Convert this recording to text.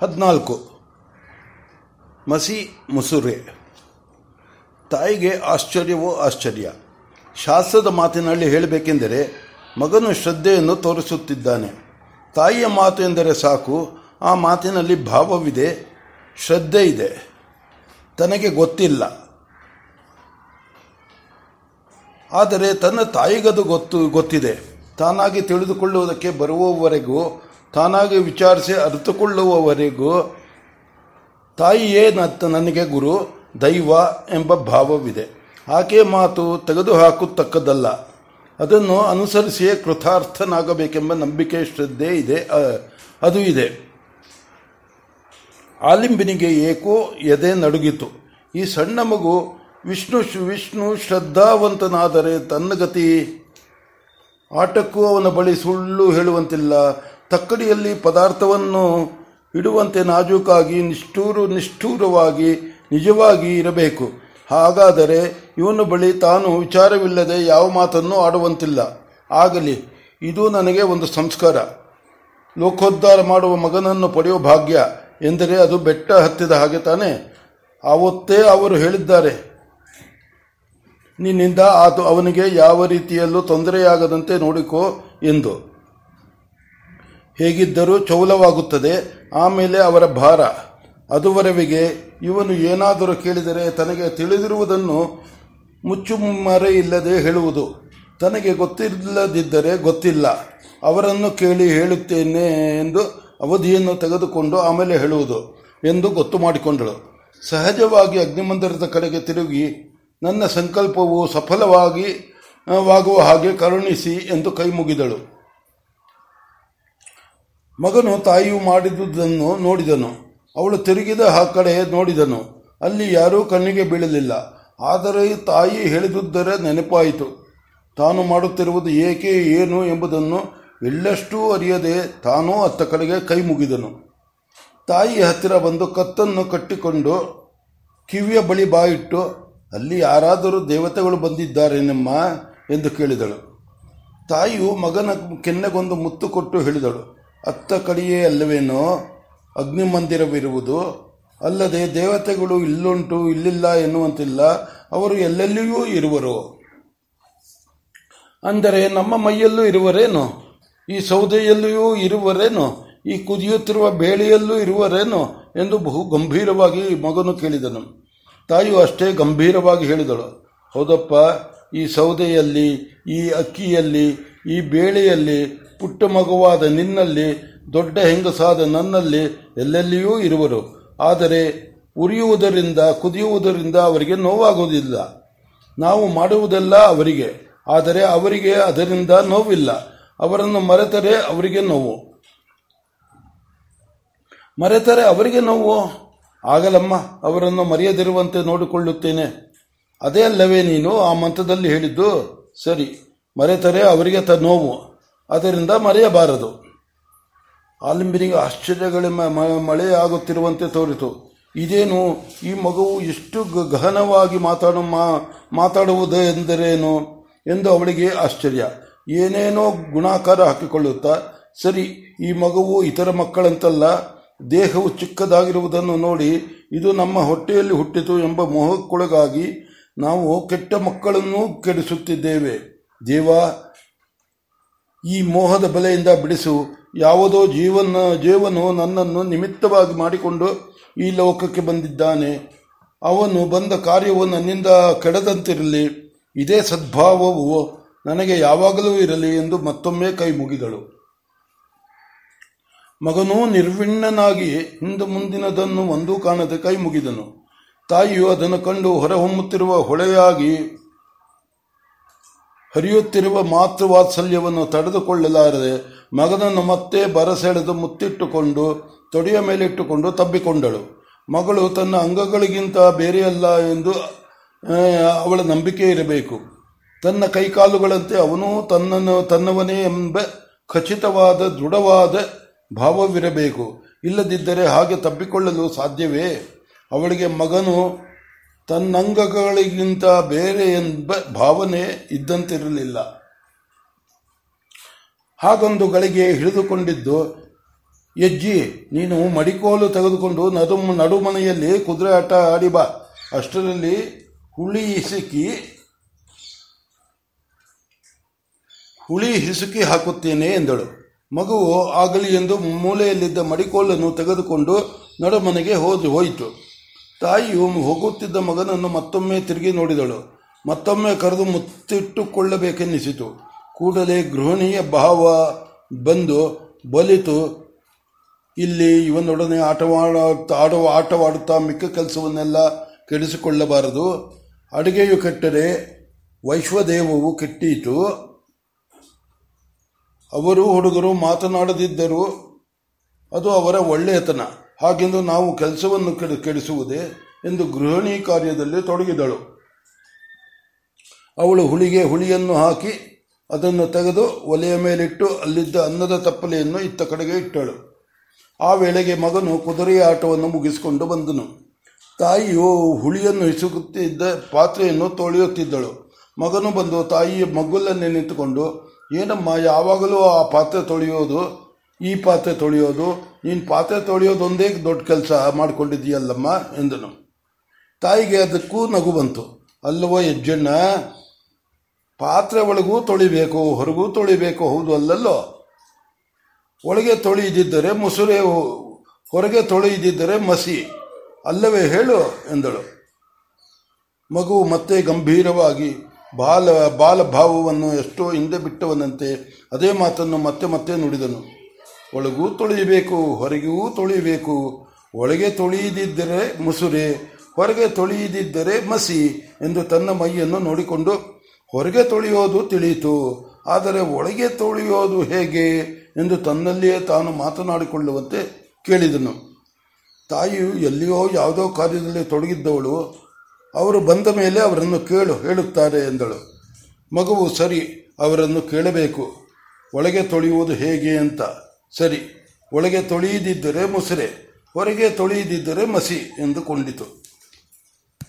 ಹದಿನಾಲ್ಕು. ಮಸಿ ಮುಸುರೆ. ತಾಯಿಗೆ ಆಶ್ಚರ್ಯವೋ ಆಶ್ಚರ್ಯ. ಶಾಸ್ತ್ರದ ಮಾತಿನಲ್ಲಿ ಹೇಳಬೇಕೆಂದರೆ ಮಗನು ಶ್ರದ್ಧೆಯನ್ನು ತೋರಿಸುತ್ತಿದ್ದಾನೆ. ತಾಯಿಯ ಮಾತು ಎಂದರೆ ಸಾಕು, ಆ ಮಾತಿನಲ್ಲಿ ಭಾವವಿದೆ, ಶ್ರದ್ಧೆ ಇದೆ. ತನಗೆ ಗೊತ್ತಿಲ್ಲ. ಆದರೆ ತನ್ನ ತಾಯಿಗದು ಗೊತ್ತು, ಗೊತ್ತಿದೆ. ತಾನಾಗಿ ತಿಳಿದುಕೊಳ್ಳುವುದಕ್ಕೆ ಬರುವವರೆಗೂ ತಾನಾಗಿ ವಿಚಾರಿಸಿ ಅರಿತುಕೊಳ್ಳುವವರೆಗೂ ತಾಯಿಯೇ ನನಗೆ ಗುರು, ದೈವ ಎಂಬ ಭಾವವಿದೆ. ಆಕೆ ಮಾತು ತೆಗೆದುಹಾಕುತ್ತಕ್ಕದ್ದಲ್ಲ ಅದನ್ನು ಅನುಸರಿಸಿಯೇ ಕೃತಾರ್ಥನಾಗಬೇಕೆಂಬ ನಂಬಿಕೆ ಶ್ರದ್ಧೆ ಇದೆ ಅದು ಇದೆ. ಆಲಿಂಬಿನಿಗೆ ಏಕೋ ಎದೆ ನಡುಗಿತು. ಈ ಸಣ್ಣ ಮಗು ವಿಷ್ಣು ವಿಷ್ಣು ಶ್ರದ್ಧಾವಂತನಾದರೆ ತನ್ನ ಗತಿ ಆಟಕ್ಕೂ ಅವನ ಬಳಿ ಸುಳ್ಳು ಹೇಳುವಂತಿಲ್ಲ. ತಕ್ಕಡಿಯಲ್ಲಿ ಪದಾರ್ಥವನ್ನು ಇಡುವಂತೆ ನಾಜೂಕಾಗಿ, ನಿಷ್ಠೂರು, ನಿಷ್ಠೂರವಾಗಿ, ನಿಜವಾಗಿ ಇರಬೇಕು. ಹಾಗಾದರೆ ಇವನು ಬಳಿ ತಾನು ವಿಚಾರವಿಲ್ಲದೆ ಯಾವ ಮಾತನ್ನು ಆಡುವಂತಿಲ್ಲ. ಆಗಲಿ, ಇದು ನನಗೆ ಒಂದು ಸಂಸ್ಕಾರ. ಲೋಕೋದ್ಧಾರ ಮಾಡುವ ಮಗನನ್ನು ಪಡೆಯುವ ಭಾಗ್ಯ, ಎಂದರೆ ಅದು ಬೆಟ್ಟ ಹತ್ತಿದ ಹಾಗೆ ತಾನೆ? ಆವತ್ತೇ ಅವರು ಹೇಳಿದ್ದಾರೆ. ನಿನ್ನಿಂದ ಅದು ಅವನಿಗೆ ಯಾವ ರೀತಿಯಲ್ಲೂ ತೊಂದರೆಯಾಗದಂತೆ ನೋಡಿಕೋ ಎಂದು. ಹೇಗಿದ್ದರೂ ಚೌಲವಾಗುತ್ತದೆ. ಆಮೇಲೆ ಅವರ ಭಾರ. ಅದುವರೆವಿಗೆ ಇವನು ಏನಾದರೂ ಕೇಳಿದರೆ ತನಗೆ ತಿಳಿದಿರುವುದನ್ನು ಮುಚ್ಚುಮರೆ ಇಲ್ಲದೆ ಹೇಳುವುದು. ತನಗೆ ಗೊತ್ತಿಲ್ಲದಿದ್ದರೆ ಗೊತ್ತಿಲ್ಲ. ಅವರನ್ನು ಕೇಳಿ ಹೇಳುತ್ತೇನೆ ಎಂದು ಅವಧಿಯನ್ನು ತೆಗೆದುಕೊಂಡು ಆಮೇಲೆ ಹೇಳುವುದು ಎಂದು ಗೊತ್ತು ಮಾಡಿಕೊಂಡಳು. ಸಹಜವಾಗಿ ಅಗ್ನಿಮಂದಿರದ ಕಡೆಗೆ ತಿರುಗಿ, ನನ್ನ ಸಂಕಲ್ಪವು ಸಫಲವಾಗಿ ವಾಗುವ ಹಾಗೆ ಕರುಣಿಸಿ ಎಂದು ಕೈ ಮುಗಿದಳು. ಮಗನು ತಾಯಿಯು ಮಾಡಿದುದನ್ನು ನೋಡಿದನು. ಅವಳು ತಿರುಗಿದ ಆ ಕಡೆ ನೋಡಿದನು. ಅಲ್ಲಿ ಯಾರೂ ಕಣ್ಣಿಗೆ ಬೀಳಲಿಲ್ಲ. ಆದರೆ ತಾಯಿ ಹೇಳಿದುದರ ನೆನಪಾಯಿತು. ತಾನು ಮಾಡುತ್ತಿರುವುದು ಏಕೆ, ಏನು ಎಂಬುದನ್ನು ಎಳ್ಳಷ್ಟೂ ಅರಿಯದೆ ತಾನೂ ಅತ್ತ ಕಡೆಗೆ ಕೈ ಮುಗಿದನು. ತಾಯಿ ಹತ್ತಿರ ಬಂದು ಕತ್ತನ್ನು ಕಟ್ಟಿಕೊಂಡು ಕಿವಿಯ ಬಳಿ ಬಾಯಿಟ್ಟು ಅಲ್ಲಿ ಯಾರಾದರೂ ದೇವತೆಗಳು ಬಂದಿದ್ದಾರೇನಮ್ಮ ಎಂದು ಕೇಳಿದಳು. ತಾಯಿಯು ಮಗನ ಕೆನ್ನೆಗೊಂದು ಮುತ್ತು ಕೊಟ್ಟು ಹೇಳಿದಳು. ಅತ್ತ ಕಡೆಯೇ ಅಲ್ಲವೇನೋ ಅಗ್ನಿಮಂದಿರವಿರುವುದು? ಅಲ್ಲದೆ ದೇವತೆಗಳು ಇಲ್ಲುಂಟು, ಇಲ್ಲಿಲ್ಲ ಎನ್ನುವಂತಿಲ್ಲ, ಅವರು ಎಲ್ಲೆಲ್ಲಿಯೂ ಇರುವರು. ಅಂದರೆ ನಮ್ಮ ಮೈಯಲ್ಲೂ ಇರುವರೇನು? ಈ ಸೌದೆಯಲ್ಲಿಯೂ ಇರುವರೇನು? ಈ ಕುದಿಯುತ್ತಿರುವ ಬೇಳೆಯಲ್ಲೂ ಇರುವರೇನು? ಎಂದು ಬಹು ಗಂಭೀರವಾಗಿ ಮಗನು ಕೇಳಿದನು. ತಾಯಿಯು ಅಷ್ಟೇ ಗಂಭೀರವಾಗಿ ಹೇಳಿದಳು. ಹೌದಪ್ಪ, ಈ ಸೌದೆಯಲ್ಲಿ, ಈ ಅಕ್ಕಿಯಲ್ಲಿ, ಈ ಬೇಳೆಯಲ್ಲಿ ಪುಟ್ಟ ಮಗುವಾದ ನಿನ್ನಲ್ಲಿ, ದೊಡ್ಡ ಹೆಂಗಸಾದ ನನ್ನಲ್ಲಿ ಎಲ್ಲೆಲ್ಲಿಯೂ ಇರುವರು. ಆದರೆ ಉರಿಯುವುದರಿಂದ, ಕುದಿಯುವುದರಿಂದ ಅವರಿಗೆ ನೋವಾಗುವುದಿಲ್ಲ. ನಾವು ಮಾಡುವುದೆಲ್ಲ ಅವರಿಗೆ, ಆದರೆ ಅವರಿಗೆ ಅದರಿಂದ ನೋವಿಲ್ಲ. ಅವರನ್ನು ಮರೆತರೆ ಅವರಿಗೆ ನೋವು. ಮರೆತರೆ ಅವರಿಗೆ ನೋವು? ಆಗಲಮ್ಮ, ಅವರನ್ನು ಮರೆಯದಿರುವಂತೆ ನೋಡಿಕೊಳ್ಳುತ್ತೇನೆ. ಅದೇ ಅಲ್ಲವೇ ನೀನು ಆ ಮಂತ್ರದಲ್ಲಿ ಹೇಳಿದ್ದು? ಸರಿ, ಮರೆತರೆ ಅವರಿಗೆ ತ ನೋವು. ಅದರಿಂದ ಮರೆಯಬಾರದು. ಆಲಿಂಬಿನಿಗೆ ಆಶ್ಚರ್ಯಗಳ ಮಳೆಯಾಗುತ್ತಿರುವಂತೆ ತೋರಿತು. ಇದೇನು, ಈ ಮಗುವು ಎಷ್ಟು ಗಹನವಾಗಿ ಮಾತಾಡು ಮಾತಾಡುವುದು ಎಂದರೇನು ಎಂದು ಅವಳಿಗೆ ಆಶ್ಚರ್ಯ. ಏನೇನೋ ಗುಣಾಕಾರ ಹಾಕಿಕೊಳ್ಳುತ್ತಾ, ಸರಿ, ಈ ಮಗುವು ಇತರ ಮಕ್ಕಳಂತಲ್ಲ, ದೇಹವು ಚಿಕ್ಕದಾಗಿರುವುದನ್ನು ನೋಡಿ, ಇದು ನಮ್ಮ ಹೊಟ್ಟೆಯಲ್ಲಿ ಹುಟ್ಟಿತು ಎಂಬ ಮೋಹಕ್ಕೊಳಗಾಗಿ ನಾವು ಕೆಟ್ಟ ಮಕ್ಕಳನ್ನು ಕೆಡಿಸುತ್ತಿದ್ದೇವೆ. ದೇವಾ ಈ ಮೋಹದ ಬಲೆಯಿಂದ ಬಿಡಿಸು. ಯಾವುದೋ ಜೀವನ ಜೀವನು ನನ್ನನ್ನು ನಿಮಿತ್ತವಾಗಿ ಮಾಡಿಕೊಂಡು ಈ ಲೋಕಕ್ಕೆ ಬಂದಿದ್ದಾನೆ. ಅವನು ಬಂದ ಕಾರ್ಯವು ನನ್ನಿಂದ ಕೆಡದಂತಿರಲಿ. ಇದೇ ಸದ್ಭಾವವು ನನಗೆ ಯಾವಾಗಲೂ ಇರಲಿ ಎಂದು ಮತ್ತೊಮ್ಮೆ ಕೈ ಮುಗಿದಳು. ಮಗನೂ ನಿರ್ವಿಣ್ಣನಾಗಿ ಹಿಂದೆ ಮುಂದಿನದನ್ನು ಒಂದೂ ಕಾಣದೆ ಕೈ ಮುಗಿದನು. ತಾಯಿಯು ಅದನ್ನು ಕಂಡು ಹೊರಹೊಮ್ಮುತ್ತಿರುವ ಹೊಳೆಯಾಗಿ ಹರಿಯುತ್ತಿರುವ ಮಾತೃವಾತ್ಸಲ್ಯವನ್ನು ತಡೆದುಕೊಳ್ಳಲಾರದೆ ಮಗನನ್ನು ಮತ್ತೆ ಬರಸೆಳೆದು ಮುತ್ತಿಟ್ಟುಕೊಂಡು ತೊಡೆಯ ಮೇಲಿಟ್ಟುಕೊಂಡು ತಬ್ಬಿಕೊಂಡಳು. ಮಗಳು ತನ್ನ ಅಂಗಗಳಿಗಿಂತ ಬೇರೆಯಲ್ಲ ಎಂದು ಅವಳ ನಂಬಿಕೆ ಇರಬೇಕು. ತನ್ನ ಕೈಕಾಲುಗಳಂತೆ ಅವನು ತನ್ನನ್ನು, ತನ್ನವನೇ ಎಂಬ ಖಚಿತವಾದ, ದೃಢವಾದ ಭಾವವಿರಬೇಕು. ಇಲ್ಲದಿದ್ದರೆ ಹಾಗೆ ತಬ್ಬಿಕೊಳ್ಳಲು ಸಾಧ್ಯವೇ? ಅವಳಿಗೆ ಮಗನು ತನ್ನಂಗಗಳಿಗಿಂತ ಬೇರೆ ಎಂಬ ಭಾವನೆ ಇದ್ದಂತಿರಲಿಲ್ಲ. ಹಾಗೊಂದು ಗಳಿಗೆ ಹಿಡಿದುಕೊಂಡಿದ್ದು, ಯಜ್ಜಿ, ನೀನು ಮಡಿಕೋಲು ತೆಗೆದುಕೊಂಡು ನಡು, ನಡುಮನೆಯಲ್ಲಿ ಕುದುರೆ ಆಟ ಆಡಿ ಬಾ. ಅಷ್ಟರಲ್ಲಿ ಹುಳಿ ಹಿಸುಕಿ ಹುಳಿ ಹಿಸುಕಿ ಹಾಕುತ್ತೇನೆ ಎಂದಳು. ಮಗುವು ಆಗಲಿ ಎಂದು ಮೂಲೆಯಲ್ಲಿದ್ದ ಮಡಿಕೋಲನ್ನು ತೆಗೆದುಕೊಂಡು ನಡುಮನೆಗೆ ಹೋದು ಹೋಯಿತು. ತಾಯಿಯು ಹೋಗುತ್ತಿದ್ದ ಮಗನನ್ನು ಮತ್ತೊಮ್ಮೆ ತಿರುಗಿ ನೋಡಿದಳು. ಮತ್ತೊಮ್ಮೆ ಕರೆದು ಮುತ್ತಿಟ್ಟುಕೊಳ್ಳಬೇಕೆನ್ನಿಸಿತು. ಕೂಡಲೇ ಗೃಹಿಣಿಯ ಭಾವ ಬಂದು ಬಲಿತು. ಇಲ್ಲಿ ಇವನೊಡನೆ ಆಟವಾಡ, ಆಡುವ, ಆಟವಾಡುತ್ತಾ ಮಿಕ್ಕ ಕೆಲಸವನ್ನೆಲ್ಲ ಕೆಡಿಸಿಕೊಳ್ಳಬಾರದು. ಅಡುಗೆಯು ಕೆಟ್ಟರೆ ವೈಶ್ವದೇವವು ಕೆಟ್ಟೀತು. ಅವರು ಹುಡುಗರು ಮಾತನಾಡದಿದ್ದರು ಅದು ಅವರ ಒಳ್ಳೆಯತನ. ಹಾಗೆಂದು ನಾವು ಕೆಲಸವನ್ನು ಕೆಡಿಸುವುದೇ ಎಂದು ಗೃಹಿಣಿ ಕಾರ್ಯದಲ್ಲಿ ತೊಡಗಿದಳು. ಅವಳು ಹುಳಿಗೆ ಹುಳಿಯನ್ನು ಹಾಕಿ ಅದನ್ನು ತೆಗೆದು ಒಲೆಯ ಮೇಲಿಟ್ಟು ಅಲ್ಲಿದ್ದ ಅನ್ನದ ತಪ್ಪಲೆಯನ್ನು ಇತ್ತ ಕಡೆಗೆ ಇಟ್ಟಳು. ಆ ವೇಳೆಗೆ ಮಗನು ಕುದುರೆಯ ಆಟವನ್ನು ಮುಗಿಸಿಕೊಂಡು ಬಂದನು. ತಾಯಿಯು ಹುಳಿಯನ್ನು ಹಿಸುಕುತ್ತಿದ್ದ ಪಾತ್ರೆಯನ್ನು ತೊಳೆಯುತ್ತಿದ್ದಳು. ಮಗನು ಬಂದು ತಾಯಿಯ ಮಗ್ಗುಲನ್ನೇ ನಿಂತುಕೊಂಡು, ಏನಮ್ಮ, ಯಾವಾಗಲೂ ಆ ಪಾತ್ರೆ ತೊಳೆಯೋದು ಈ ಪಾತ್ರೆ ತೊಳೆಯೋದು, ನೀನು ಪಾತ್ರೆ ತೊಳೆಯೋದೊಂದೇ ದೊಡ್ಡ ಕೆಲಸ ಮಾಡ್ಕೊಂಡಿದ್ದೀಯಲ್ಲಮ್ಮ ಎಂದನು. ತಾಯಿಗೆ ಅದಕ್ಕೂ ನಗು ಬಂತು. ಅಲ್ಲವೋ ಹೆಜ್ಜಣ್ಣ ಪಾತ್ರೆ ಒಳಗೂ ತೊಳಿಬೇಕು, ಹೊರಗೂ ತೊಳಿಬೇಕು, ಹೌದು ಅಲ್ಲಲ್ಲೋ? ಒಳಗೆ ತೊಳೆಯದಿದ್ದರೆ ಮುಸುರೆ, ಹೊರಗೆ ತೊಳೆಯದಿದ್ದರೆ ಮಸಿ. ಅಲ್ಲವೇ ಹೇಳು ಎಂದಳು. ಮಗು ಮತ್ತೆ ಗಂಭೀರವಾಗಿ, ಬಾಲ, ಬಾಲಭಾವವನ್ನು ಎಷ್ಟೋ ಹಿಂದೆ ಬಿಟ್ಟವನಂತೆ ಅದೇ ಮಾತನ್ನು ಮತ್ತೆ ಮತ್ತೆ ನುಡಿದನು. ಒಳಗೂ ತೊಳೆಯಬೇಕು ಹೊರಗೂ ತೊಳೆಯಬೇಕು ಒಳಗೆ ತೊಳೆಯದಿದ್ದರೆ ಮುಸುರೆ, ಹೊರಗೆ ತೊಳೆಯದಿದ್ದರೆ ಮಸಿ ಎಂದು ತನ್ನ ಮೈಯನ್ನು ನೋಡಿಕೊಂಡು ಹೊರಗೆ ತೊಳೆಯೋದು ತಿಳಿಯಿತು. ಆದರೆ ಒಳಗೆ ತೊಳೆಯೋದು ಹೇಗೆ ಎಂದು ತನ್ನಲ್ಲಿಯೇ ತಾನು ಮಾತನಾಡಿಕೊಳ್ಳುವಂತೆ ಕೇಳಿದನು. ತಾಯಿಯು ಎಲ್ಲಿಯೋ ಯಾವುದೋ ಕಾರ್ಯದಲ್ಲಿ ತೊಡಗಿದ್ದವಳು. ಅವರು ಬಂದ ಮೇಲೆ ಅವರನ್ನು ಕೇಳು, ಹೇಳುತ್ತಾರೆ ಎಂದಳು. ಮಗುವು, ಸರಿ, ಅವರನ್ನು ಕೇಳಬೇಕು. ಒಳಗೆ ತೊಳೆಯುವುದು ಹೇಗೆ ಅಂತ. ಸರಿ ಒಳಗೆ ತೊಳೆಯದಿದ್ದರೆ ಮೊಸರೆ ಹೊರಗೆ ತೊಳೆಯದಿದ್ದರೆ ಮಸಿ ಎಂದುಕೊಂಡಿತು.